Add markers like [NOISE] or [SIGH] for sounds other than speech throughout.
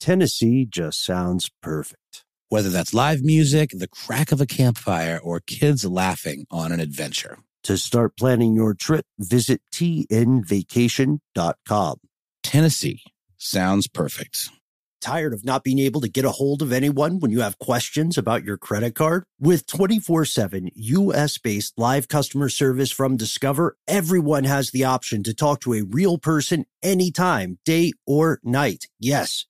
Tennessee just sounds perfect. Whether that's live music, the crack of a campfire, or kids laughing on an adventure. To start planning your trip, visit tnvacation.com. Tennessee sounds perfect. Tired of not being able to get a hold of anyone when you have questions about your credit card? With 24 7 US based live customer service from Discover, everyone has the option to talk to a real person anytime, day or night. Yes,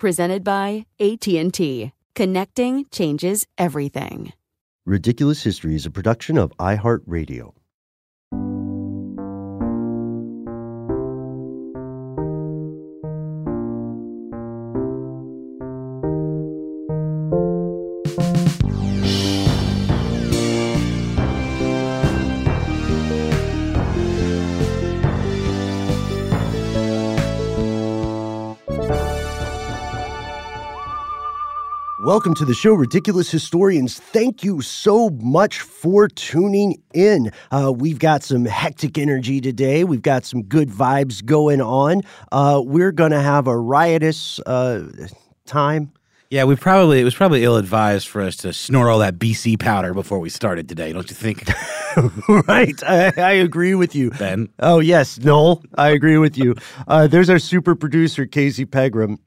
Presented by AT&T. Connecting changes everything. Ridiculous History is a production of iHeartRadio. Welcome to the show, Ridiculous Historians. Thank you so much for tuning in. Uh, we've got some hectic energy today. We've got some good vibes going on. Uh, we're going to have a riotous uh, time. Yeah, we probably it was probably ill advised for us to snort all that BC powder before we started today, don't you think? [LAUGHS] right. I, I, agree with you. Ben. Oh, yes, Noel. I agree with you. Uh, there's our super producer, Casey Pegram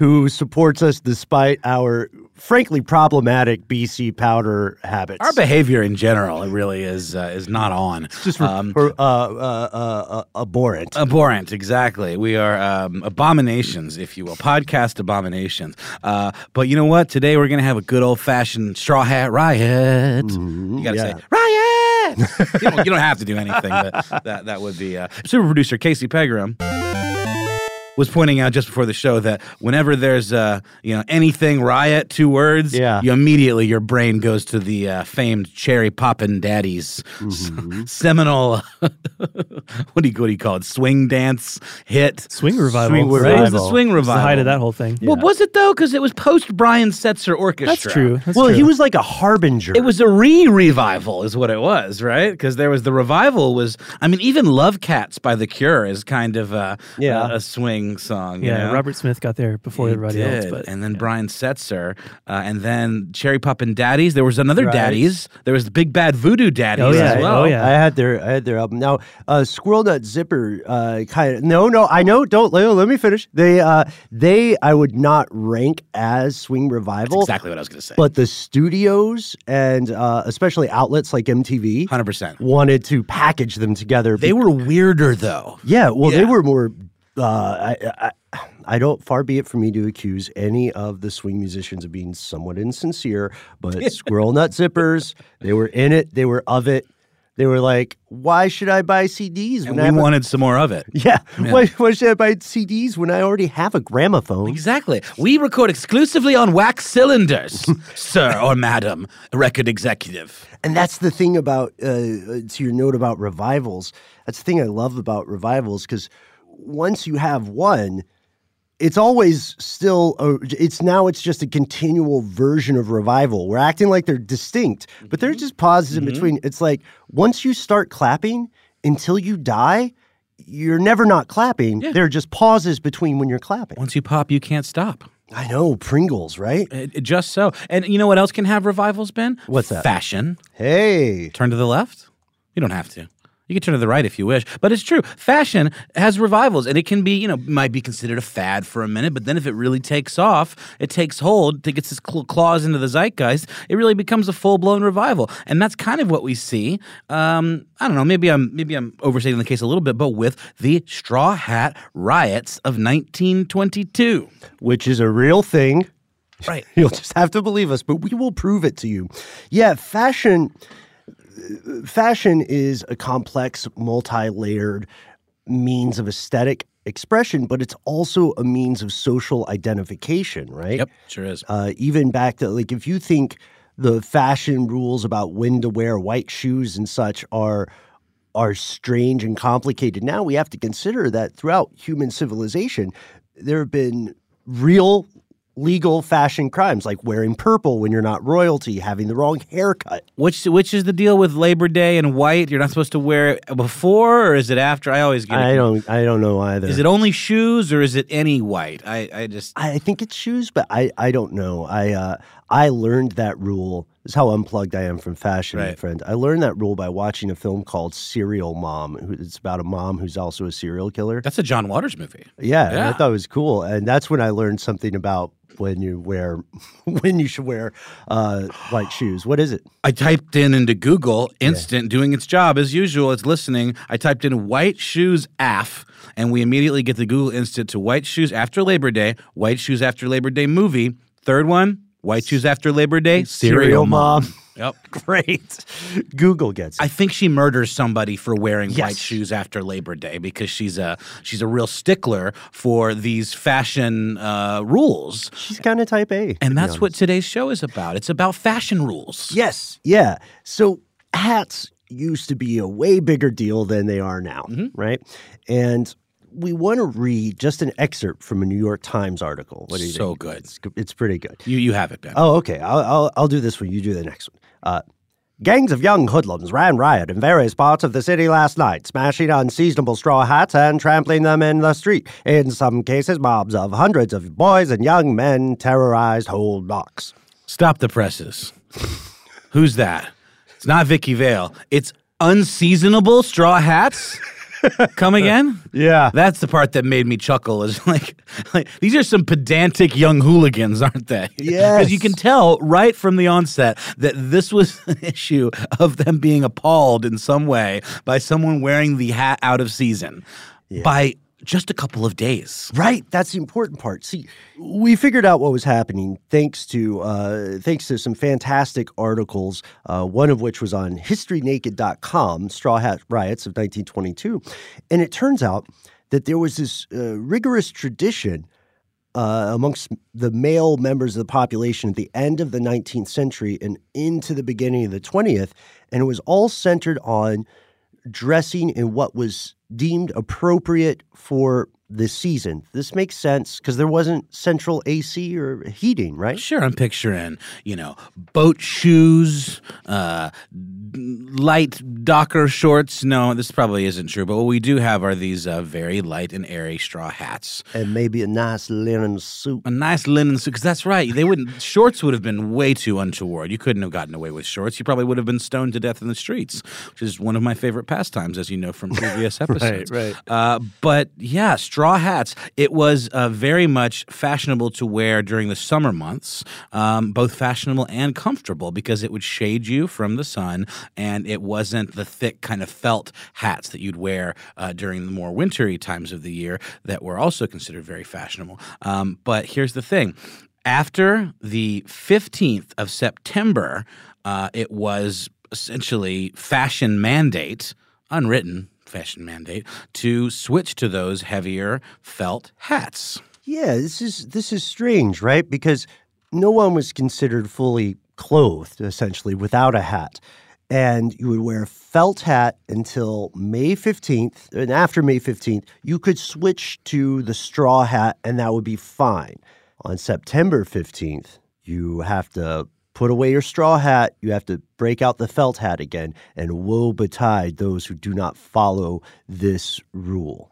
who supports us despite our frankly problematic BC powder habits. Our behavior in general, it really is uh, is not on. It's just um, uh, uh, uh, abhorrent. Abhorrent, exactly. We are um, abominations, if you will, podcast abominations. Uh, but you know what? Today we're going to have a good old fashioned straw hat riot. Mm-hmm, you got to yeah. say riot. you, don't, you, don't, have to do anything, but that that would be uh, super producer Casey Pegram was pointing out just before the show that whenever there's uh, you know anything riot, two words, yeah. you immediately your brain goes to the uh, famed Cherry Poppin' Daddies mm-hmm. [LAUGHS] seminal [LAUGHS] what do you what do you call it? Swing dance hit, swing revival. Swing right? revival. It was the swing revival. the height of that whole thing. Yeah. Well, was it though? Because it was post Brian Setzer Orchestra. That's true. That's well, true. he was like a harbinger. It was a re-revival, is what it was, right? Because there was the revival was. I mean, even Love Cats by The Cure is kind of a, yeah. a, a swing song. Yeah, you know? Robert Smith got there before He everybody did. else. But and then yeah. Brian Setzer, uh, and then Cherry Poppin' Daddies. There was another Right. Daddies. There was the Big Bad Voodoo Daddies Oh, yeah. as well. Oh, yeah. I had their I had their album. Now, uh, Squirrel Nut Zipper, uh, kind of no, no. I know. Don't let, let me finish. They, uh, they, I would not rank as swing That's revival. exactly what I was going to say. But the studios and uh, especially outlets like MTV hundred percent. wanted to package them together. They were weirder though. yeah, well, they were more. Uh, I, I, I don't. Far be it from me to accuse any of the swing musicians of being somewhat insincere, but [LAUGHS] Squirrel Nut Zippers, they were in it. They were of it. They were like, "Why should I buy CDs And when I we a- wanted some more of it. [LAUGHS] Yeah, Yeah. Why, why should I buy CDs when I already have a gramophone?" Exactly. We record exclusively on wax cylinders, [LAUGHS] sir or madam, record executive. And that's the thing about uh, to your note about revivals. That's the thing I love about revivals because once you have one, it's always still a, it's now it's just a continual version of revival. We're acting like they're distinct, but there's mm-hmm. just pauses in mm-hmm. between. It's like once you start clapping until you die, you're never not clapping. Yeah. There are just pauses between when you're clapping. Once you pop, you can't stop. I know Pringles, right? It- it- just so. And you know what else can have revivals, Ben? What's that? Fashion. Hey, Turn to the left. You don't have to. You can turn to the right if you wish, but it's true. Fashion has revivals, and it can be, you know, might be considered a fad for a minute, but then if it really takes off, it takes hold, it gets its cl- claws into the zeitgeist, it really becomes a full blown revival, and that's kind of what we see. Um, I don't know, maybe I'm maybe I'm overstating the case a little bit, but with the Straw Hat riots of 1922, which is a real thing. Right. [LAUGHS] You'll just have to believe us, but we will prove it to you. Yeah, fashion fashion is a complex, multi-layered means of aesthetic expression, but it's also a means of social identification, right? Yep, sure is. Uh, even back to like if you think the fashion rules about when to wear white shoes and such are are strange and complicated. Now we have to consider that throughout human civilization, there have been real legal fashion crimes like wearing purple when you're not royalty, having the wrong haircut. Which which is the deal with Labor Day and white? You're not supposed to wear it before, or is it after? I always get. I don't. I don't know either. Is it only shoes, or is it any white? I I just. I think it's shoes, but I I don't know. I uh I learned that rule. This is how unplugged I am from fashion, my friend. I learned that rule by watching a film called Serial Mom. It's about a mom who's also a serial killer. That's a John Waters movie. Yeah, and I thought it was cool, and that's when I learned something about when you wear [LAUGHS] when you should wear uh, white shoes. What is it? I typed in into Google Instant doing its job as usual. It's listening. I typed in white shoes AF, and we immediately get the Google Instant to white shoes after Labor Day, white shoes after Labor Day movie. Third one, white shoes after Labor Day, Serial Mom. [LAUGHS] Yep. [LAUGHS] Great. Google gets it. I think she murders somebody for wearing white shoes after Labor Day because she's a she's a real stickler for these fashion uh, rules, She's kind of type A, and that's what today's show is about. It's about fashion rules. Yes, yeah. So hats used to be a way bigger deal than they are now, Mm-hmm. right? And we want to read just an excerpt from a New York Times article. What do you So think? good. It's, it's pretty good. You you have it, Ben. Oh, okay. I'll, I'll, I'll do this one. You do the next one. Uh, gangs of young hoodlums ran riot in various parts of the city last night, smashing unseasonable straw hats and trampling them in the street. In some cases, mobs of hundreds of boys and young men terrorized whole blocks. Stop the presses. Who's that? It's not Vicky Vale. It's unseasonable straw hats. Come again? [LAUGHS] Yeah. That's the part that made me chuckle. Is like, like these are some pedantic young hooligans, aren't they? Yeah. Because you can tell right from the onset that this was an issue of them being appalled in some way by someone wearing the hat out of season by just a couple of days. Right, that's the important part. See, we figured out what was happening thanks to uh, thanks to some fantastic articles. Uh, one of which was on HistoryNaked.com, Straw Hat Riots of 1922, and it turns out that there was this uh, rigorous tradition uh, amongst the male members of the population at the end of the 19th century and into the beginning of the 20th, and it was all centered on dressing in what was deemed appropriate for the season. This makes sense because there wasn't central AC or heating, right? Sure, I'm picturing, you know, boat shoes, uh, light Docker shorts. No, this probably isn't true, but what we do have are these uh, very light and airy straw hats. And maybe a nice linen suit. A nice linen suit, because that's right. They wouldn't. Shorts would have been way too untoward. You couldn't have gotten away with shorts. You probably would have been stoned to death in the streets, which is one of my favorite pastimes, as you know from previous [LAUGHS] episodes. right. Uh, but yeah, straw hats. It was uh, very much fashionable to wear during the summer months, um, both fashionable and comfortable because it would shade you from the sun, and it wasn't the thick kind of felt hats that you'd wear uh, during the more wintry times of the year that were also considered very fashionable. Um, but here's the thing. After the 15th of September, uh, it was essentially fashion mandate, unwritten fashion mandate, to switch to those heavier felt hats. Yeah, this is this is strange, right? Because no one was considered fully clothed essentially without a hat. And you would wear a felt hat until May 15th. And after May 15th, you could switch to the straw hat and that would be fine. On September 15th, you have to put away your straw hat. You have to break out the felt hat again. And woe betide those who do not follow this rule.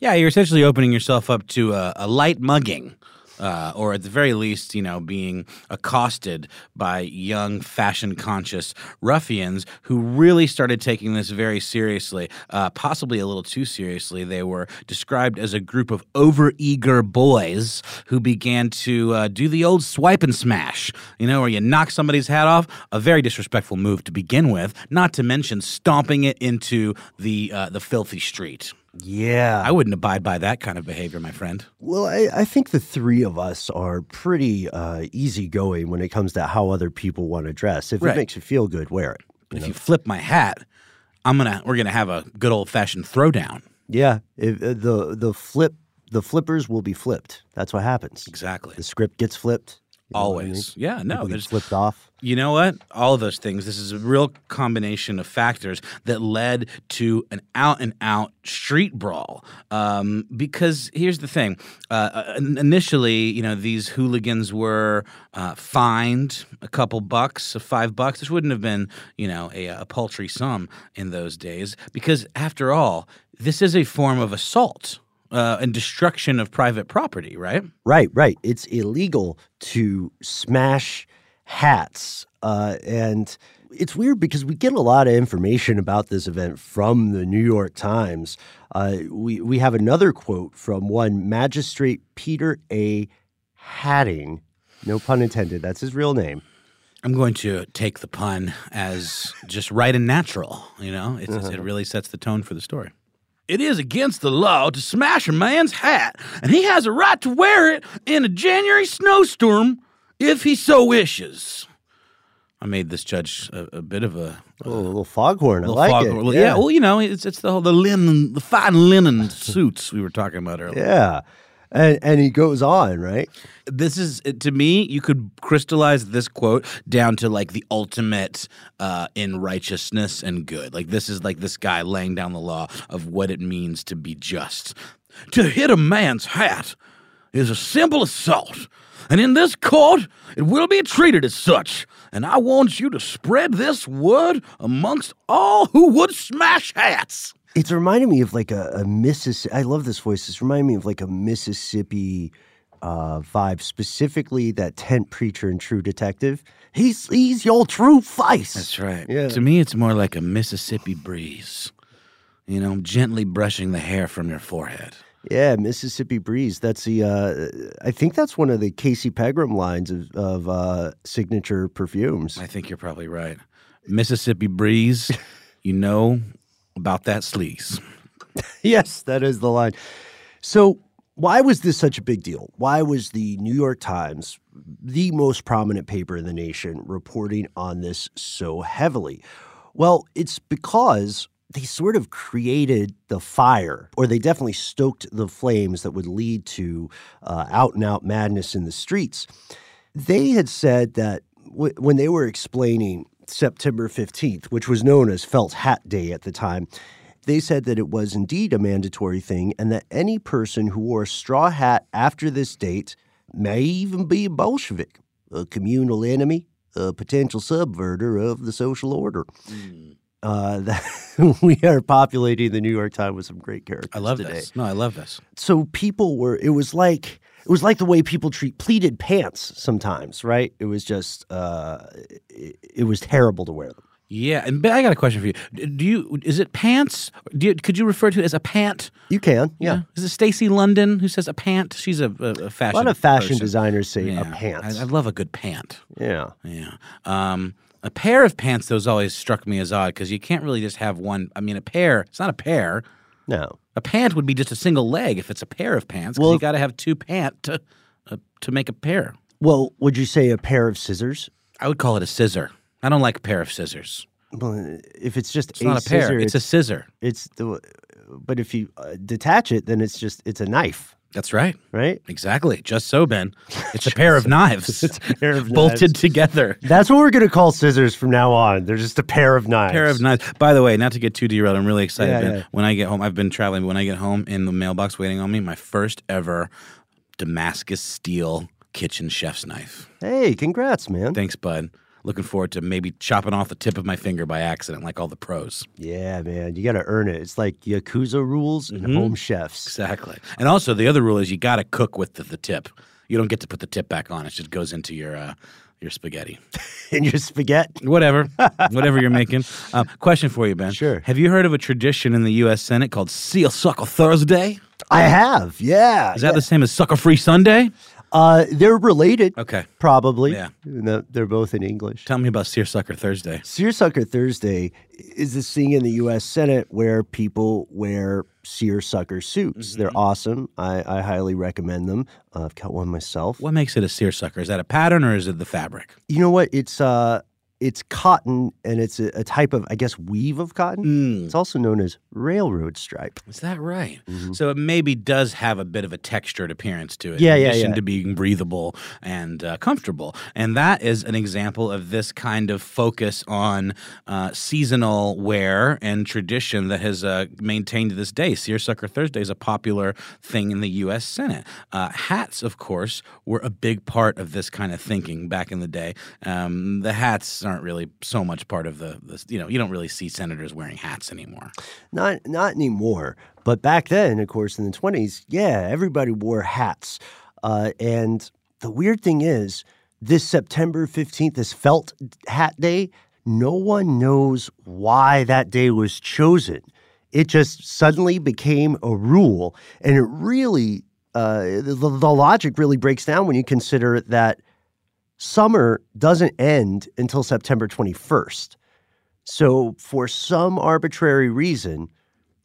Yeah, you're essentially opening yourself up to a, a light mugging uh, or at the very least, you know, being accosted by young, fashion conscious ruffians who really started taking this very seriously, uh, possibly a little too seriously. They were described as a group of overeager boys who began to uh, do the old swipe and smash, you know, where you knock somebody's hat off, a very disrespectful move to begin with, not to mention stomping it into the, uh, the filthy street. Yeah. I wouldn't abide by that kind of behavior, my friend. Well, I, I think the three of us are pretty uh, easygoing when it comes to how other people want to dress. If Right. it makes you feel good, wear it. But if you flip my hat, I'm gonna we're gonna have a good old fashioned throwdown. Yeah, if, uh, the the flip the flippers will be flipped. That's what happens. Exactly. The script gets flipped. You know what I Always. mean? Yeah. No. There's flipped off. You know what? All of those things. This is a real combination of factors that led to an out and out street brawl. Um, because here's the thing: uh, initially, you know, these hooligans were uh, fined a couple bucks, five bucks. This wouldn't have been, you know, a, a paltry sum in those days. Because after all, this is a form of assault. Uh, and destruction of private property, right? Right, right. It's illegal to smash hats. Uh, and it's weird because we get a lot of information about this event from the New York Times. Uh, we, we have another quote from one magistrate Peter A. Hatting. No pun intended. That's his real name. I'm going to take the pun as just right and natural. You know, it's, Uh-huh. it really sets the tone for the story. It is against the law to smash a man's hat, and he has a right to wear it in a January snowstorm if he so wishes. I made this judge a, a bit of a, a little foghorn. I little like fog- it. well, yeah. well, you know, it's it's the whole the linen, the fine linen [LAUGHS] suits we were talking about earlier. yeah. And, and he goes on, right? this is to me you could crystallize this quote down to like the ultimate uh, in righteousness and good. Like this is like this guy laying down the law of what it means to be just. To hit a man's hat is a simple assault. And in this court it will be treated as such. And i want you to spread this word amongst all who would smash hats It's reminding me of like a, a Mississippi. I love this voice. It's reminding me of like a Mississippi uh, vibe, specifically that tent preacher and True Detective. He's he's your true face. That's right. Yeah. To me, it's more like a Mississippi breeze. You know, gently brushing the hair from your forehead. Yeah, Mississippi Breeze. That's the. Uh, I think that's one of the Casey Pegram lines of, of uh, signature perfumes. I think you're probably right. Mississippi breeze, you know about that sleaze. [LAUGHS] yes, that is the line. So, why was this such a big deal? Why was the New York Times, the most prominent paper in the nation, reporting on this so heavily? Well, it's because they sort of created the fire, or they definitely stoked the flames that would lead to uh, out and out madness in the streets. They had said that w- when they were explaining September 15th, which was known as Felt Hat Day at the time, they said that it was indeed a mandatory thing and that any person who wore a straw hat after this date may even be a Bolshevik, a communal enemy, a potential subverter of the social order. Uh, [LAUGHS] that we are populating the New York Times with some great characters I love today this. No, I love this. so people were it was like it was like the way people treat pleated pants sometimes right it was just uh it, it was terrible to wear them Yeah, and but I got a question for you. Do you is it pants? Do you, could you refer to it as a pant? you can yeah, Is it Stacy London who says a pant? She's a, a, a a fashion. lot of fashion person. designers say Yeah. a pant. I, I love a good pant. yeah Yeah. Um, a pair of pants, those always struck me as odd because you can't really just have one. I mean, a pair, it's not a pair. no A pant would be just a single leg if it's a pair of pants. Well, you got to have two pant to, uh, to make a pair. well would you say a pair of scissors I would call it a scissor. I don't like a pair of scissors. well if it's just It's not a pair. scissor, It's a scissor. it's the but if you uh, detach it then it's just it's a knife That's right. right Exactly. Just so, Ben. [LAUGHS] It's a pair of knives. [LAUGHS] It's a pair of [LAUGHS] bolted knives. together. that's what we're gonna call scissors from now on they're just a pair of knives pair of knives. By the way, not to get too derailed, I'm really excited. Yeah, Ben. yeah. When I get home, I've been traveling. But when I get home, in the mailbox waiting on me, my first ever Damascus steel kitchen chef's knife. hey congrats man Thanks, bud. Looking forward to maybe chopping off the tip of my finger by accident, like all the pros. Yeah, man, you got to earn it. It's like Yakuza rules and Mm-hmm. home chefs. Exactly. And also, the other rule is you got to cook with the, the tip. You don't get to put the tip back on. It just goes into your uh, your spaghetti. [LAUGHS] and your spaghetti. Whatever, [LAUGHS] whatever you're making. Um, question for you, Ben. Sure. Have you heard of a tradition in the U.S. Senate called Seersucker Thursday? I have, yeah. Is that the same as Sucker Free Sunday? Uh, they're related, Okay. probably. Yeah. They're both in English. Tell me about Seersucker Thursday. Seersucker Thursday is this thing in the U.S. Senate where people wear seersucker suits. They're awesome. I, I highly recommend them. Uh, I've got one myself. What makes it a seersucker? Is that a pattern or is it the fabric? You know what? It's uh, it's cotton, and it's a, a type of, I guess, weave of cotton. Mm. It's also known as railroad stripe. Is that right? So it maybe does have a bit of a textured appearance to it. Yeah, in yeah, addition yeah. to being breathable and uh, comfortable, and that is an example of this kind of focus on uh, seasonal wear and tradition that has uh, maintained to this day. Seersucker Thursday is a popular thing in the U.S. Senate. Uh, hats, of course, were a big part of this kind of thinking back in the day. Um, the hats aren't really so much part of the, the, you know, you don't really see senators wearing hats anymore. Not not anymore, but back then, of course, in the twenties, yeah, everybody wore hats. Uh, and the weird thing is, this September fifteenth, this felt hat day, no one knows why that day was chosen. It just suddenly became a rule, and it really, uh, the, the logic really breaks down when you consider that summer doesn't end until September twenty first. So, for some arbitrary reason,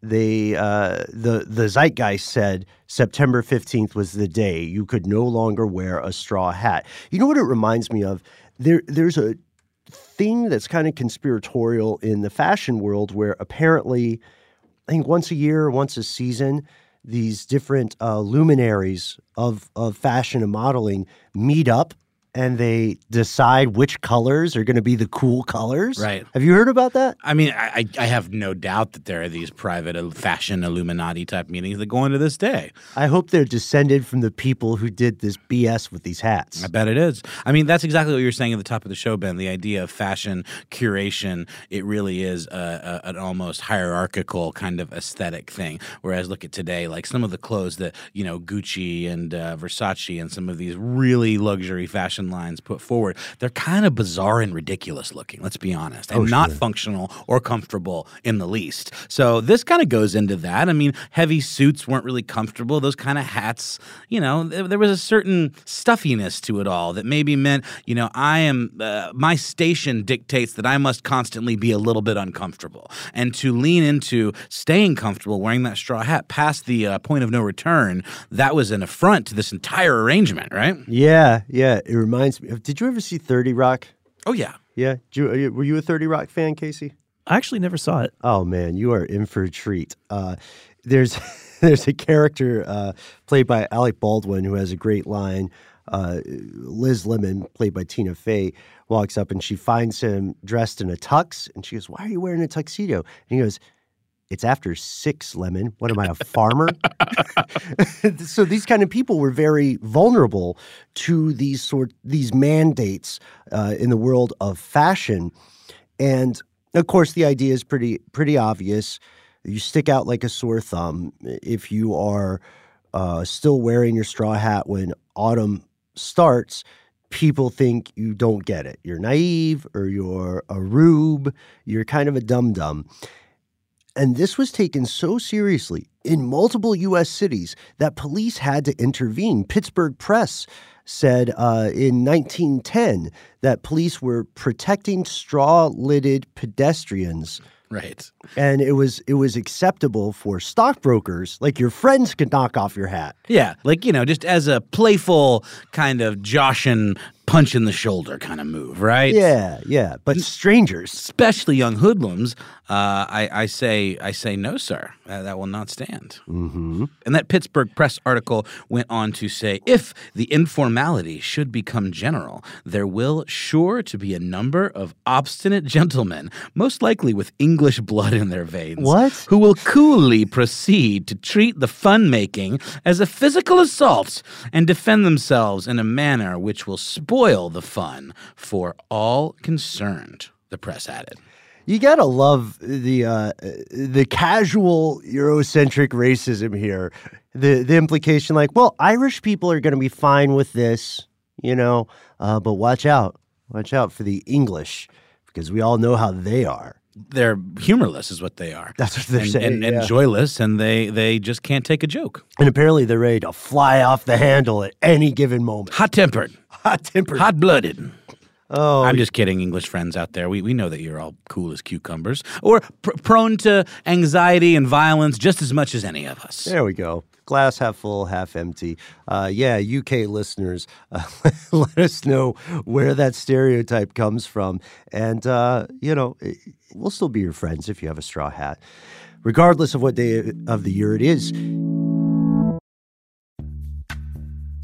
they uh, the the zeitgeist said September fifteenth was the day you could no longer wear a straw hat. You know what it reminds me of? There there's a thing that's kind of conspiratorial in the fashion world where apparently, I think once a year, once a season, these different uh, luminaries of of fashion and modeling meet up. And they decide which colors are going to be the cool colors. Right. Have you heard about that? I mean, I, I have no doubt that there are these private fashion Illuminati type meetings that go on to this day. I hope they're descended from the people who did this BS with these hats. I bet it is. I mean, that's exactly what you were saying at the top of the show, Ben. The idea of fashion curation, it really is a, a, an almost hierarchical kind of aesthetic thing. Whereas, look at today, like some of the clothes that, you know, Gucci and uh, Versace and some of these really luxury fashion lines put forward, they're kind of bizarre and ridiculous looking, let's be honest, and not functional or comfortable in the least. So, this kind of goes into that. I mean, heavy suits weren't really comfortable. Those kind of hats, you know, there, there was a certain stuffiness to it all that maybe meant, you know, I am, uh, my station dictates that I must constantly be a little bit uncomfortable. And to lean into staying comfortable wearing that straw hat past the uh, point of no return, that was an affront to this entire arrangement, right? Yeah, yeah. It reminds me of. Did you ever see Thirty Rock? Oh, yeah. Yeah. Did you, you- were you a Thirty Rock fan, Casey? I actually never saw it. Oh man, you are in for a treat. Uh, there's [LAUGHS] there's a character uh, played by Alec Baldwin who has a great line. Uh, Liz Lemon, played by Tina Fey, walks up and she finds him dressed in a tux, and she goes, "Why are you wearing a tuxedo?" And he goes, "It's after six, Lemon. What am I, a farmer?" [LAUGHS] so these kind of people were very vulnerable to these sort these mandates uh, in the world of fashion, and of course the idea is pretty pretty obvious. You stick out like a sore thumb if you are uh, still wearing your straw hat when autumn starts. People think you don't get it. You're naive or you're a rube. You're kind of a dum dum. And this was taken so seriously in multiple U.S. cities that police had to intervene. Pittsburgh Press said uh, in 1910 that police were protecting straw lidded pedestrians. Right. And it was it was acceptable for stockbrokers, like your friends could knock off your hat. Yeah, like you know, just as a playful kind of Joshin punch in the shoulder kind of move, right? Yeah, yeah. But strangers, especially young hoodlums, uh, I, I say, I say, no, sir, that, that will not stand. mm-hmm. And that Pittsburgh Press article went on to say, if the informality should become general, there will sure to be a number of obstinate gentlemen, most likely with English blood in their veins, What? who will coolly proceed to treat the fun making as a physical assault and defend themselves in a manner which will spoil the fun for all concerned. The press added. you gotta love the uh, the casual Eurocentric racism here. the the implication like, well, Irish people are going to be fine with this, you know, uh, but watch out, watch out for the English because we all know how they are. They're humorless, is what they are. That's what they're and, saying, and, and yeah. joyless, and they they just can't take a joke. And apparently they're ready to fly off the handle at any given moment. Hot tempered, Hot tempered. hot blooded. Oh, I'm just kidding, English friends out there. We, we know that you're all cool as cucumbers or pr- prone to anxiety and violence just as much as any of us. There we go. Glass half full, half empty. Uh, yeah, UK listeners, uh, [LAUGHS] let us know where that stereotype comes from. And, uh, you know, eh, we'll still be your friends if you have a straw hat, regardless of what day of the year it is.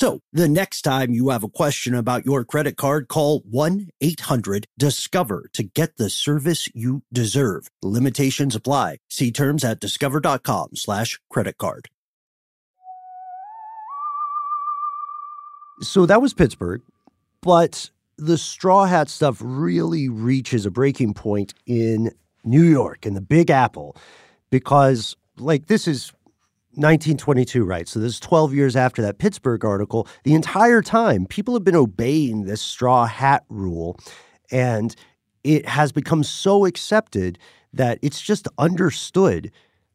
So the next time you have a question about your credit card, call 1-800-DISCOVER to get the service you deserve. Limitations apply. See terms at discover.com slash credit card. So that was Pittsburgh, but the Straw Hat stuff really reaches a breaking point in New York, in the Big Apple, because like this is 1922, right? So this is 12 years after that Pittsburgh article. The entire time, people have been obeying this straw hat rule, and it has become so accepted that it's just understood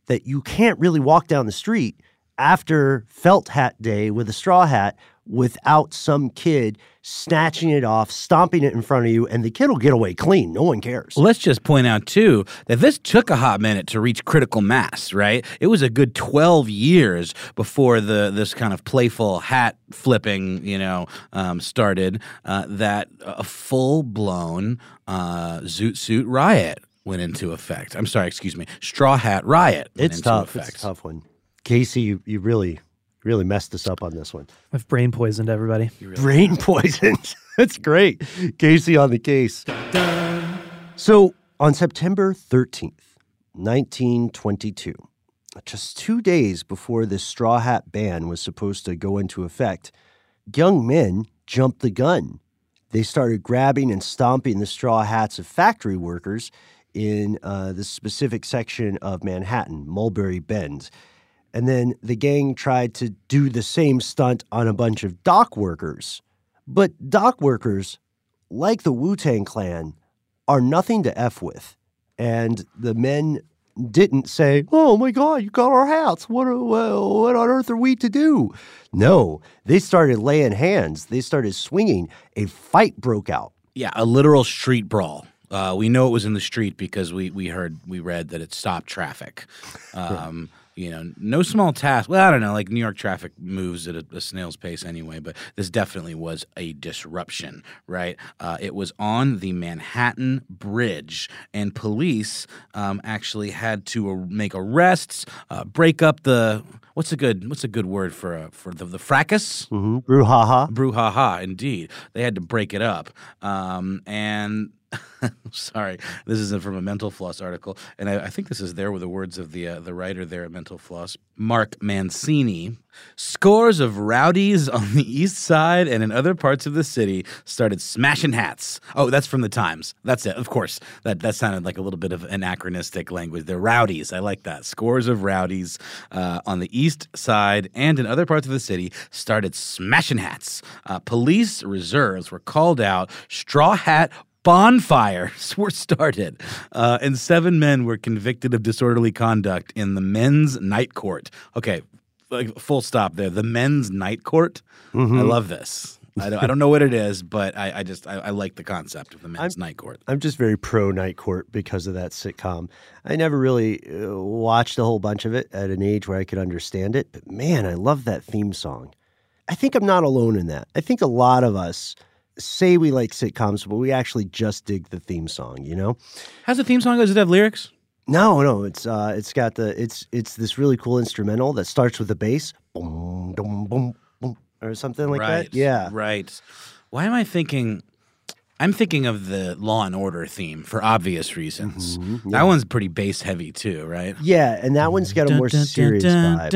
that you can't really walk down the street after felt hat day with a straw hat without some kid snatching it off, stomping it in front of you, and the kid will get away clean. No one cares. Let's just point out too that this took a hot minute to reach critical mass, right? It was a good 12 years before the this kind of playful hat flipping, you know, um, started. Uh, that a full blown uh, zoot suit riot went into effect. I'm sorry, excuse me, straw hat riot. It's tough. Effect. It's a tough one. Casey, you, you really, really messed us up on this one. I've brain poisoned everybody. Brain poisoned. [LAUGHS] That's great. Casey on the case. So on September 13th, 1922, just two days before this straw hat ban was supposed to go into effect, young men jumped the gun. They started grabbing and stomping the straw hats of factory workers in uh, the specific section of Manhattan, Mulberry Bend. And then the gang tried to do the same stunt on a bunch of dock workers. But dock workers, like the Wu Tang Clan, are nothing to F with. and the men didn't say, "Oh my God, you got our hats. What what, what on earth are we to do?" No, they started laying hands. They started swinging. A fight broke out. Yeah, a literal street brawl. Uh, we know it was in the street because we we heard we read that it stopped traffic. [LAUGHS] Um, you know, no small task. Well, I don't know. Like New York traffic moves at a, a snail's pace anyway, but this definitely was a disruption, right? Uh, it was on the Manhattan Bridge, and police um, actually had to uh, make arrests, uh, break up the what's a good what's a good word for uh, for the, the fracas. Mm-hmm. Brouhaha. Brouhaha, indeed. They had to break it up. Um, and [LAUGHS] sorry, this isn't from a Mental Floss article, and I, I think this is there with the words of the uh, the writer there at Mental Floss, Mark Mancini. Scores of rowdies on the east side and in other parts of the city started smashing hats. Oh, that's from the Times. That's it. Of course, that that sounded like a little bit of anachronistic language. They're rowdies. I like that. Scores of rowdies uh, on the east side and in other parts of the city started smashing hats. Uh, police reserves were called out. Straw hat bonfires [LAUGHS] were started, uh, and seven men were convicted of disorderly conduct in the men's night court. Okay, like, full stop there. The men's night court. I love this. I don't, I don't know what it is, but I, I just I, I like the concept of the men's night court. I'm just very pro Night Court because of that sitcom. I never really uh, watched a whole bunch of it at an age where I could understand it, but man, I love that theme song. I think I'm not alone in that. I think a lot of us say we like sitcoms, but we actually just dig the theme song, you know? How's the theme song? Does it have lyrics? No, no, it's uh it's got the it's it's this really cool instrumental that starts with the bass, boom, boom, boom, boom, or something like right. that. Yeah. Right. Why am I thinking? I'm thinking of the Law and Order theme for obvious reasons. Mhm, That one's pretty bass heavy too, right? Yeah, and that one's got a more serious vibe.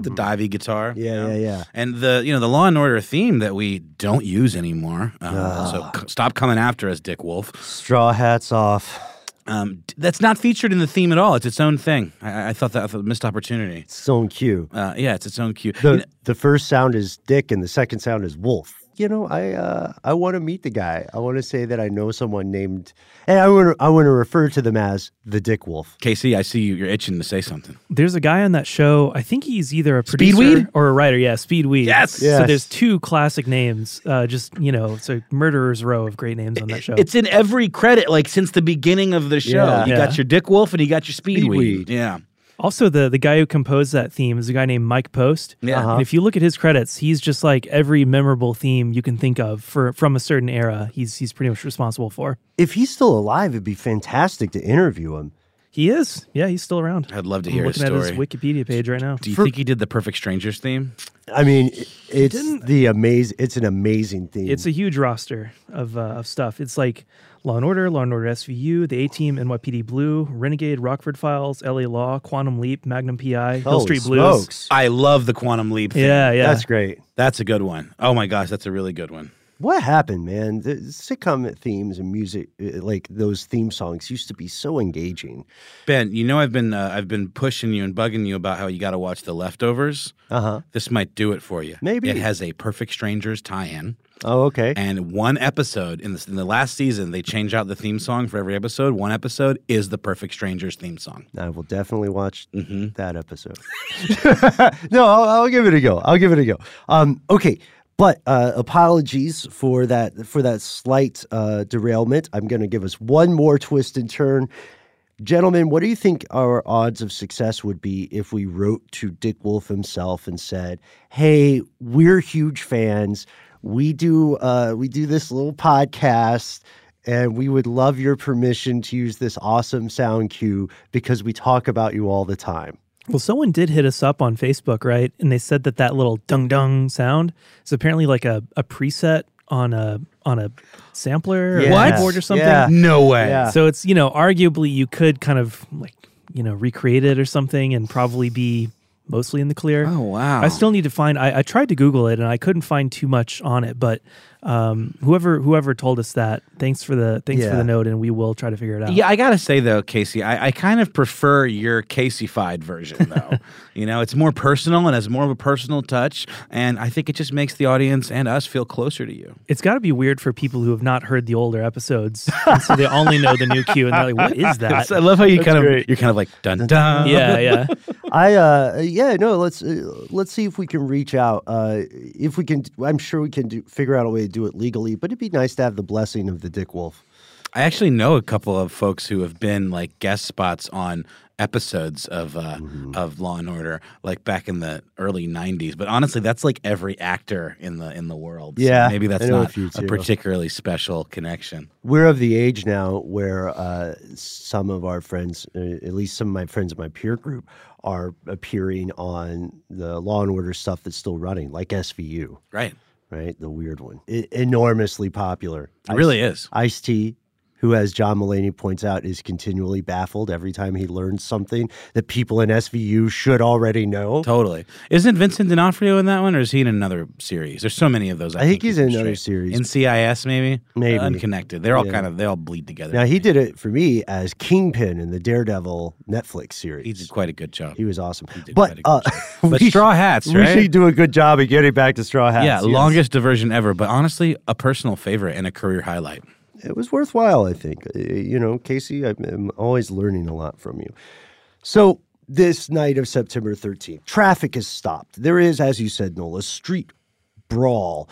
The divey guitar. Yeah, yeah, yeah. And the you know the Law and Order theme that we don't use anymore. Uh, So c- stop coming after us, Dick Wolf. Straw hats off. Um, that's not featured in the theme at all. It's its own thing. I, I thought that was a missed opportunity. It's its own cue. Uh, yeah, it's its own cue. The You know- the first sound is Dick and the second sound is Wolf. You know, I uh, I want to meet the guy. I want to say that I know someone named, and I want to I want to refer to them as the Dick Wolf. Casey, I see you. You're itching to say something. There's a guy on that show. I think he's either a producer Speedweed? or a writer. Yeah, Speedweed. Yes! So there's two classic names. Uh, just you know, it's a murderer's row of great names on that show. It's in every credit, like since the beginning of the show. Yeah. You Yeah. got your Dick Wolf and you got your Speedweed. Speedweed. Yeah. Also the the guy who composed that theme is a guy named Mike Post. Yeah. Uh-huh. And if you look at his credits, he's just like every memorable theme you can think of for from a certain era. He's he's pretty much responsible for. If he's still alive, it'd be fantastic to interview him. He is. Yeah, he's still around. I'd love to I'm hear his looking story. at his Wikipedia page right now. Do you think he did the Perfect Strangers theme? I mean, it's the amazing. It's an amazing theme. It's a huge roster of uh, of stuff. It's like Law and Order, Law and Order SVU, The A Team, NYPD Blue, Renegade, Rockford Files, LA Law, Quantum Leap, Magnum PI, Hill Holy Street Blues. smokes. I love the Quantum Leap theme. Yeah, yeah. That's great. That's a good one. Oh my gosh, that's a really good one. What happened, man? The sitcom themes and music, uh, like those theme songs, used to be so engaging. Ben, you know I've been uh, I've been pushing you and bugging you about how you got to watch The Leftovers. Uh huh. This might do it for you. Maybe. it has a Perfect Strangers tie-in, Oh, okay. and one episode in the in the last season they change out the theme song for every episode. One episode is the Perfect Strangers theme song. I will definitely watch Mm-hmm. that episode. [LAUGHS] no, I'll, I'll give it a go. I'll give it a go. Um, okay, but uh, apologies for that for that slight uh, derailment. I'm going to give us one more twist and turn. Gentlemen, what do you think our odds of success would be if we wrote to Dick Wolf himself and said, "Hey, we're huge fans. We do uh, we do this little podcast, and we would love your permission to use this awesome sound cue because we talk about you all the time." Well, someone did hit us up on Facebook, right? And they said that that little dung dung sound is apparently like a, a preset on a on a sampler or a Yes. keyboard or something. Yeah. No way. Yeah. So it's you know arguably you could kind of like you know recreate it or something and probably be mostly in the clear. Oh wow. I still need to find. I, I tried to Google it and I couldn't find too much on it, but Um, whoever whoever told us that, thanks for the thanks for the note, and we will try to figure it out. Yeah, I gotta say though, Casey, I, I kind of prefer your Casey-fied version though. [LAUGHS] you know, it's more personal and has more of a personal touch, and I think it just makes the audience and us feel closer to you. It's got to be weird for people who have not heard the older episodes, and so they only know the new cue, and they're like, "What is [LAUGHS] that?" I love how you That's kind of you're kind of like dun dun. yeah, yeah. [LAUGHS] I uh yeah no let's uh, let's see if we can reach out uh if we can I'm sure we can do figure out a way to do it legally but it'd be nice to have the blessing of the Dick Wolf. I actually know a couple of folks who have been like guest spots on episodes of uh, Mm-hmm. of Law and Order, like back in the early '90s. But honestly, that's like every actor in the in the world. So Yeah, maybe that's know a not a particularly special connection. We're of the age now where uh some of our friends uh, at least some of my friends in my peer group are appearing on the Law and Order stuff that's still running like SVU Right. right the weird one enormously popular. It really is. Ice T, who, as John Mulaney points out, is continually baffled every time he learns something that people in SVU should already know. Totally. Isn't Vincent D'Onofrio in that one, or is he in another series? There's so many of those. I think he's in another straight. series. CIS, maybe. Maybe. unconnected. They're all Yeah. kind of they all bleed together. Now, he did it for me as Kingpin in the Daredevil Netflix series. He did quite a good job. He was awesome. did But, quite a good uh, job. [LAUGHS] But Straw Hats, We should do a good job of getting back to Straw Hats. yeah, yes. longest diversion ever, but honestly, a personal favorite and a career highlight. It was worthwhile, I think. Uh, You know, Casey, I'm, always learning a lot from you. So, this night of September 13th, traffic is stopped. There is, as you said, Noel, a street brawl.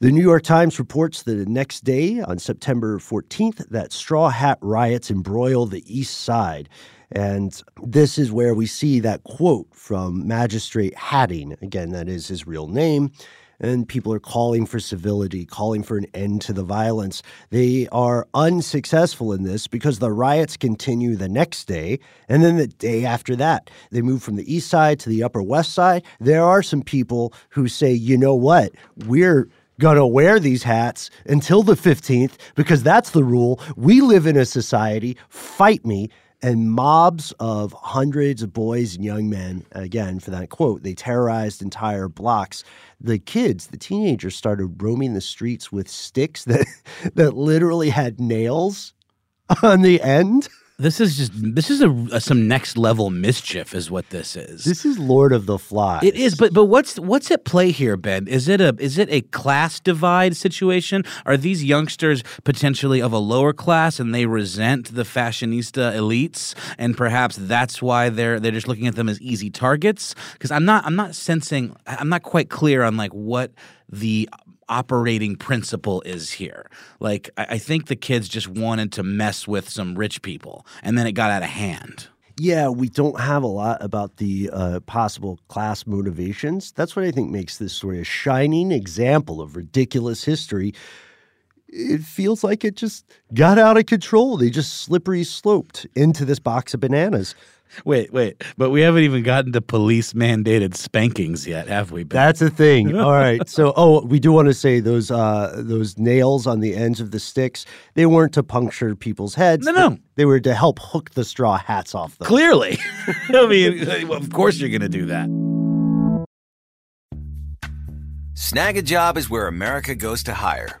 The New York Times reports that the next day, on September 14th, that straw hat riots embroil the East Side. And this is where we see that quote from Magistrate Hatting. Again, that is his real name. And people are calling for civility, calling for an end to the violence. They are unsuccessful in this because the riots continue the next day. And then the day after that, they move from the east side to the upper west side. There are some people who say, you know what? We're going to wear these hats until the 15th because that's the rule. We live in a society. Fight me. And mobs of hundreds of boys and young men, again, for that quote, they terrorized entire blocks. The kids, the teenagers, started roaming the streets with sticks that, [LAUGHS] that literally had nails on the end. [LAUGHS] This is just this is a, a some next level mischief, is what this is. This is Lord of the Flies. It is, but but what's what's at play here, Ben? Is it a is it a class divide situation? Are these youngsters potentially of a lower class and they resent the fashionista elites, and perhaps that's why they're they're just looking at them as easy targets? Because I'm not I'm not sensing I'm not quite clear on like what the operating principle is here. Like I, I think the kids just wanted to mess with some rich people, and then it got out of hand. Yeah, we don't have a lot about the uh, possible class motivations. That's what I think makes this story a shining example of ridiculous history. It feels like it just got out of control. They just slippery sloped into this box of bananas. Wait, wait, but we haven't even gotten to police mandated spankings yet, have we? Ben? That's a thing. [LAUGHS] All right. So, oh, we do want to say those uh, those nails on the ends of the sticks. They weren't to puncture people's heads. No, no. They were to help hook the straw hats off them. Clearly. [LAUGHS] I mean, of course you're going to do that. Snagajob is where America goes to hire,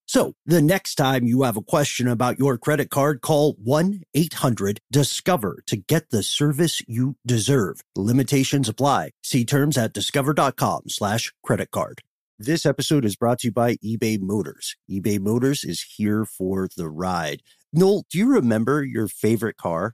So the next time you have a question about your credit card, call 1 800 Discover to get the service you deserve. Limitations apply. See terms at discover.com slash credit card. This episode is brought to you by eBay Motors. eBay Motors is here for the ride. Noel, do you remember your favorite car?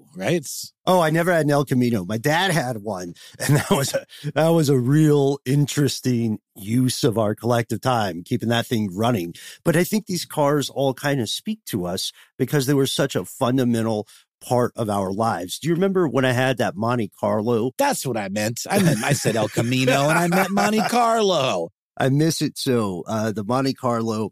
Right? Oh, I never had an El Camino. My dad had one, [LAUGHS] and that was a that was a real interesting use of our collective time, keeping that thing running. But I think these cars all kind of speak to us because they were such a fundamental part of our lives. Do you remember when I had that Monte Carlo? That's what I meant. I meant I said El Camino, and I meant Monte Carlo. [LAUGHS] I miss it so. Uh, the Monte Carlo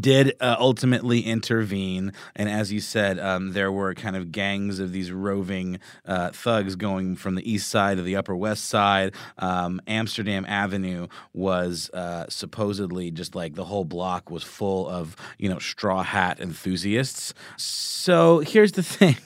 did uh, ultimately intervene, and as you said, um, there were kind of gangs of these roving uh, thugs going from the east side to the upper west side. Um, Amsterdam Avenue was uh, supposedly just like the whole block was full of you know straw hat enthusiasts. So here's the [LAUGHS] thing: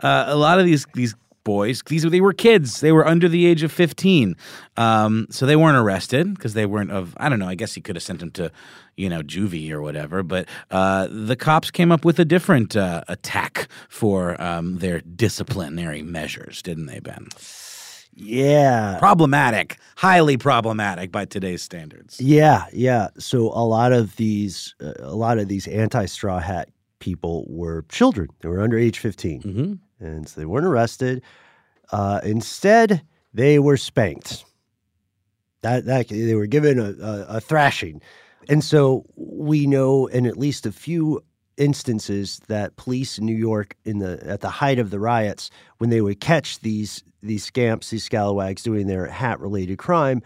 uh, a lot of these these boys. These they were kids. They were under the age of fifteen, um, so they weren't arrested because they weren't of. I don't know. I guess he could have sent them to, you know, juvie or whatever. But uh, the cops came up with a different uh, attack for um, their disciplinary measures, didn't they, Ben? yeah. Problematic, highly problematic by today's standards. Yeah, yeah. So a lot of these, uh, a lot of these anti-straw hat people were children. They were under age fifteen, Mm-hmm. And so they weren't arrested. Uh, instead, they were spanked. That that they were given a, a, a thrashing, and so we know in at least a few instances that police in New York, in the at the height of the riots, when they would catch these these scamps, these scalawags doing their hat-related crime,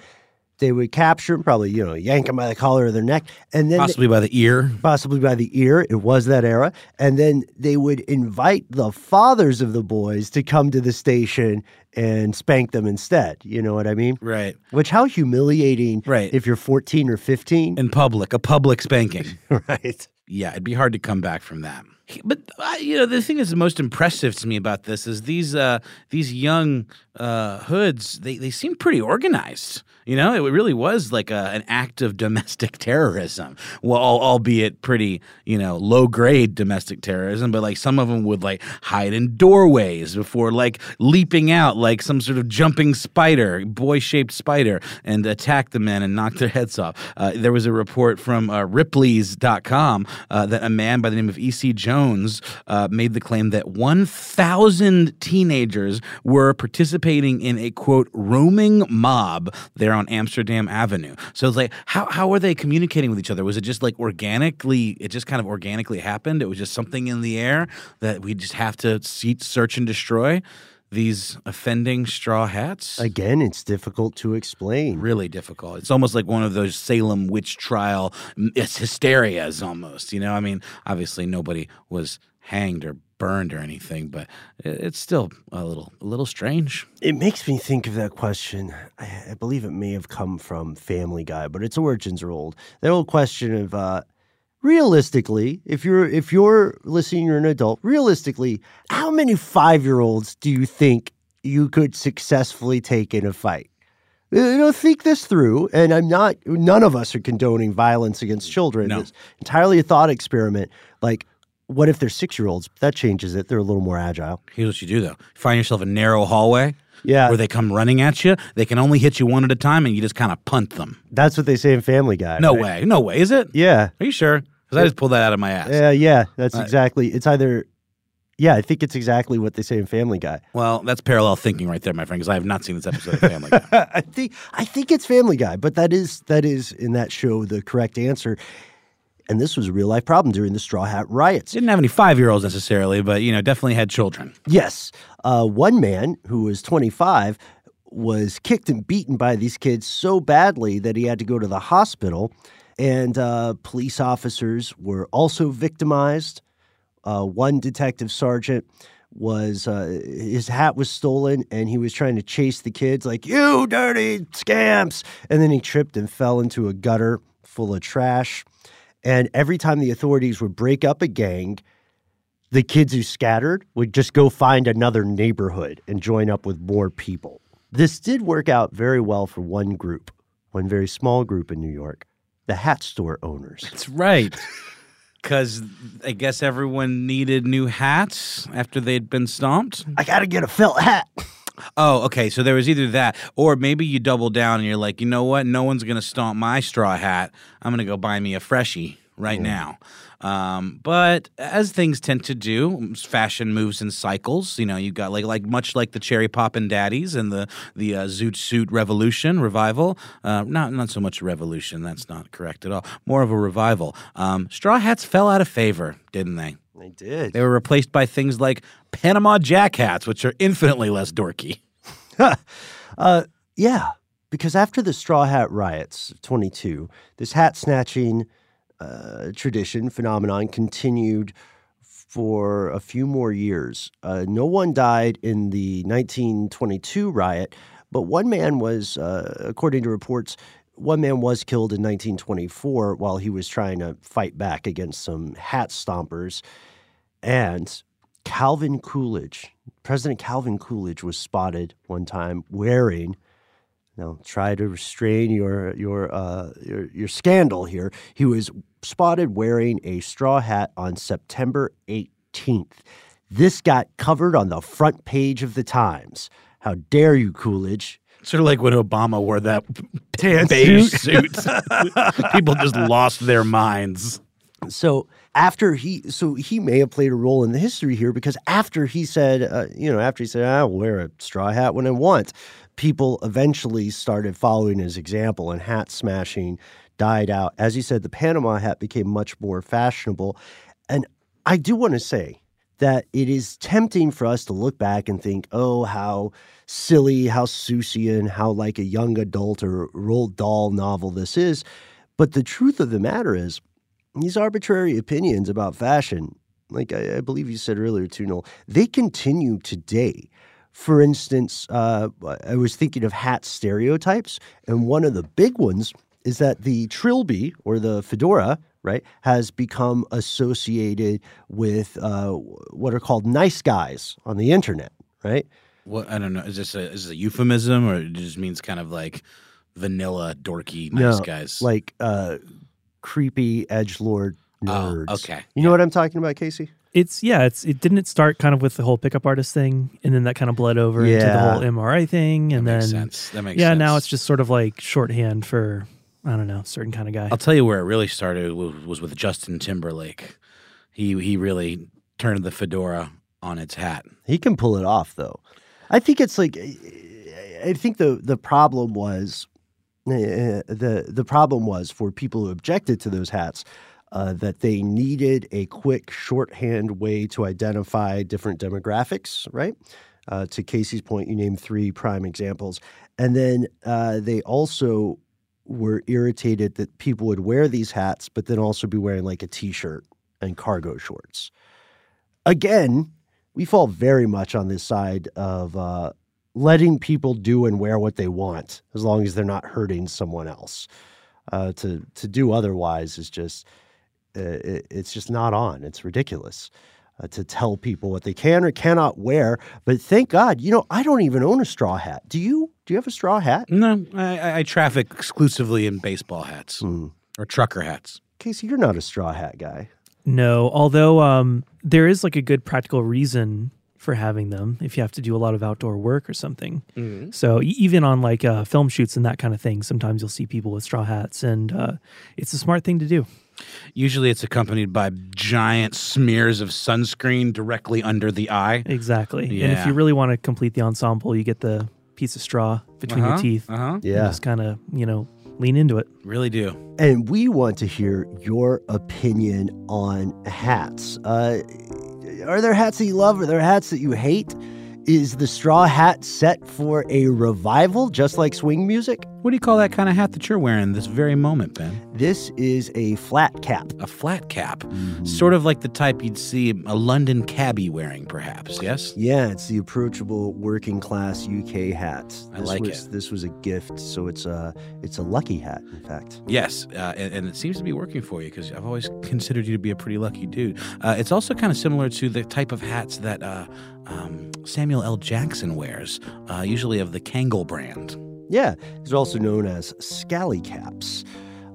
they would capture them, probably you know yank them by the collar of their neck, and then Possibly by the ear. possibly by the ear. It was that era. And then they would invite the fathers of the boys to come to the station and spank them instead. You know what I mean? Right. Which, how humiliating Right. if you're 14 or 15. In public, a public spanking. [LAUGHS] right. yeah, it'd be hard to come back from that. But uh, you know, the thing that's most impressive to me about this is these uh, these young uh, hoods. They they seem pretty organized. You know, it really was like a, an act of domestic [LAUGHS] terrorism. Well, albeit pretty you know low grade domestic terrorism. But like some of them would like hide in doorways before like leaping out like some sort of jumping spider, boy shaped spider, and attack the men and knock their heads off. Uh, there was a report from uh, Ripley's.com uh, that a man by the name of E.C. Jones uh, made the claim that 1,000 teenagers were participating in a quote roaming mob there on Amsterdam Avenue. So it's like, how, how are they communicating with each other? Was it just like organically, it just kind of organically happened? It was just something in the air that we just have to see, search and destroy? these offending straw hats? Again, it's difficult to explain. really difficult. It's almost like one of those Salem witch trial. It's hysterias almost. You know, I mean, obviously nobody was hanged or burned or anything, but it's still a little a little strange. It makes me think of that question. I, I believe it may have come from Family Guy, but its origins are old. The old question of uh, realistically, if you're if you're listening, you're an adult. Realistically, how many five year olds do you think you could successfully take in a fight? You know, think this through. And I'm not. None of us are condoning violence against children. No. It's entirely a thought experiment. Like, what if they're six year olds? That changes it. They're a little more agile. Here's what you do though: find yourself a narrow hallway. Yeah. Where they come running at you, they can only hit you one at a time, and you just kind of punt them. That's what they say in Family Guy. No right? way, no way, is it? Yeah. Are you sure? Because I just pulled that out of my ass. Yeah, yeah, that's Uh, exactly. It's either, yeah, I think it's exactly what they say in Family Guy. Well, that's parallel thinking right there, my friend. Because I have not seen this episode of Family Guy. [LAUGHS] I think I think it's Family Guy, but that is that is in that show the correct answer. And this was a real life problem during the Straw Hat riots. Didn't have any five year olds necessarily, but you know, definitely had children. Yes, uh, one man who was 25 was kicked and beaten by these kids so badly that he had to go to the hospital, and uh, police officers were also victimized. Uh, one detective sergeant was uh, his hat was stolen, and he was trying to chase the kids like "you dirty scamps," and then he tripped and fell into a gutter full of trash. And every time the authorities would break up a gang, the kids who scattered would just go find another neighborhood and join up with more people. This did work out very well for one group, one very small group in New York, the hat store owners. That's right. [LAUGHS] Because I guess everyone needed new hats after they'd been stomped. I got to get a felt hat. [LAUGHS] Oh, okay. So there was either that, or maybe you double down and you're like, you know what? No one's gonna stomp my straw hat. I'm gonna go buy me a freshie right now. Um, but as things tend to do, fashion moves in cycles. You know, you got like like much like the cherry poppin' daddies and the the uh, zoot suit revolution revival. Uh, not not so much a revolution. That's not correct at all. More of a revival. Um, straw hats fell out of favor, didn't they? I did. They were replaced by things like Panama Jack hats, which are infinitely less dorky. [LAUGHS] Uh, yeah, because after the Straw Hat riots, of 22, this hat snatching uh, tradition phenomenon continued for a few more years. Uh, no one died in the 1922 riot, but one man was, uh, according to reports, one man was killed in 1924 while he was trying to fight back against some hat stompers. And Calvin Coolidge, President Calvin Coolidge was spotted one time wearing. Now, try to restrain your your uh, your, your scandal here. He was spotted wearing a straw hat on September 18th. This got covered on the front page of the Times. How dare you, Coolidge? Sort of like when Obama wore that [LAUGHS] Tan beige suit. suit. [LAUGHS] People just lost their minds. So after he, so he may have played a role in the history here because after he said, uh, you know, after he said, "I'll wear a straw hat when I want," people eventually started following his example, and hat smashing died out. As you said, the Panama hat became much more fashionable, and I do want to say that it is tempting for us to look back and think, oh, how silly, how Seussian, how like a young adult or Roald Dahl novel this is. But the truth of the matter is, these arbitrary opinions about fashion, like I, I believe you said earlier too, Noel, they continue today. For instance, uh, I was thinking of hat stereotypes, and one of the big ones is that the trilby or the fedora, right, has become associated with uh, what are called nice guys on the internet, right? What I don't know. Is this a is this a euphemism or it just means kind of like vanilla dorky nice No, guys? like uh, creepy edge lord Oh, nerds. okay. You know what I'm talking about, Casey? It's yeah, it's it didn't it start kind of with the whole pickup artist thing, and then that kind of bled over into the whole MRA thing, and that then sense. That makes yeah, sense. now it's just sort of like shorthand for I don't know, certain kind of guy. I'll tell you where it really started was, was with Justin Timberlake. He he really turned the fedora on its hat. He can pull it off, though. I think it's like I think the the problem was uh, the the problem was for people who objected to those hats uh, that they needed a quick shorthand way to identify different demographics, right? Uh, to Casey's point, you named three prime examples. And then uh, they also were irritated that people would wear these hats, but then also be wearing like a t shirt and cargo shorts. Again, we fall very much on this side of uh, letting people do and wear what they want as long as they're not hurting someone else. Uh, to to do otherwise is just uh, it, it's just not on. It's ridiculous uh, to tell people what they can or cannot wear. But thank God, you know, I don't even own a straw hat. Do you? Do you have a straw hat? No, I, I- I traffic exclusively in baseball hats or trucker hats. Casey, you're not a straw hat guy. No, although um, there is like a good practical reason for having them if you have to do a lot of outdoor work or something. So e- even on like uh, film shoots and that kind of thing, sometimes you'll see people with straw hats, and uh, it's a smart thing to do. Usually it's accompanied by giant smears of sunscreen directly under the eye. Exactly. And if you really want to complete the ensemble, you get the piece of straw between your Uh-huh, teeth. Uh-huh. Yeah. Just kind of, you know, lean into it. Really do. And we want to hear your opinion on hats. Uh, are there hats that you love? Are there hats that you hate? Is the straw hat set for a revival, just like swing music? What do you call that kind of hat that you're wearing this very moment, Ben? This is a flat cap. A flat cap. Mm-hmm. Sort of like the type you'd see a London cabbie wearing, perhaps, yes? Yeah, it's the approachable working class UK hat. I This like was, it. This was a gift, so it's a it's a lucky hat, in fact. Yes, uh, and, and it seems to be working for you because I've always considered you to be a pretty lucky dude. Uh, it's also kind of similar to the type of hats that uh, um, Samuel L. Jackson wears, uh, usually of the Kangol brand. Yeah, these are also known as scally caps.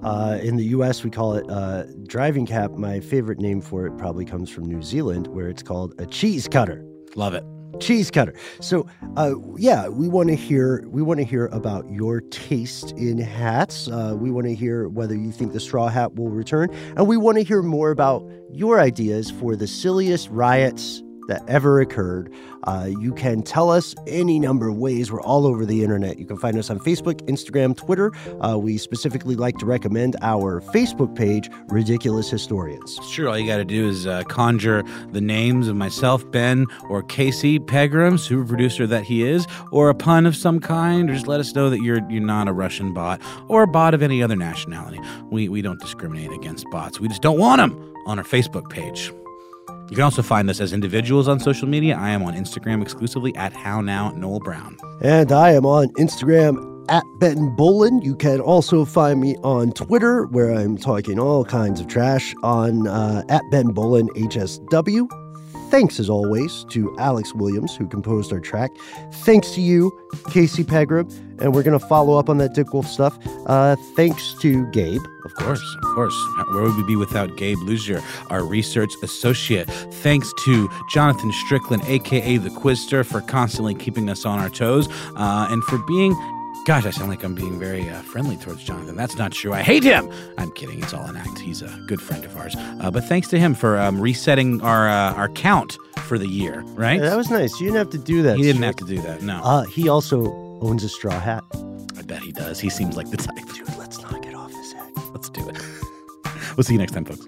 Uh, in the U.S., we call it uh, driving cap. My favorite name for it probably comes from New Zealand, where it's called a cheese cutter. Love it. Cheese cutter. So, uh, yeah, we want to hear we want to hear about your taste in hats. Uh, we want to hear whether you think the straw hat will return, and we want to hear more about your ideas for the silliest riots that ever occurred. Uh, you can tell us any number of ways. We're all over the internet. You can find us on Facebook, Instagram, Twitter. Uh, we specifically like to recommend our Facebook page, Ridiculous Historians. Sure, all you got to do is uh, conjure the names of myself, Ben, or Casey Pegram, super producer that he is, or a pun of some kind, or just let us know that you're you're not a Russian bot or a bot of any other nationality. We we don't discriminate against bots. We just don't want them on our Facebook page. You can also find us as individuals on social media. I am on Instagram exclusively at How Now Noel Brown. And I am on Instagram at Benton Bowlin. You can also find me on Twitter, where I'm talking all kinds of trash on uh, at Ben Bowlin HSW. Thanks as always to Alex Williams, who composed our track. Thanks to you, Casey Pegram. And we're going to follow up on that Dick Wolf stuff. Uh, thanks to Gabe, Of course, of course. Where would we be without Gabe Lusier, our research associate? Thanks to Jonathan Strickland, aka the Quizster, for constantly keeping us on our toes uh, and for being. Gosh, I sound like I'm being very uh, friendly towards Jonathan. That's not true. I hate him. I'm kidding. It's all an act. He's a good friend of ours. Uh, but thanks to him for um, resetting our uh, our count for the year. Right? That was nice. You didn't have to do that. he didn't have to do that. No, Uh, he also owns a straw hat. I bet he does. He seems like the type. Dude, let's knock it off his head. Let's do it. [LAUGHS] we'll see you next time, folks.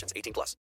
conditions. 18 plus.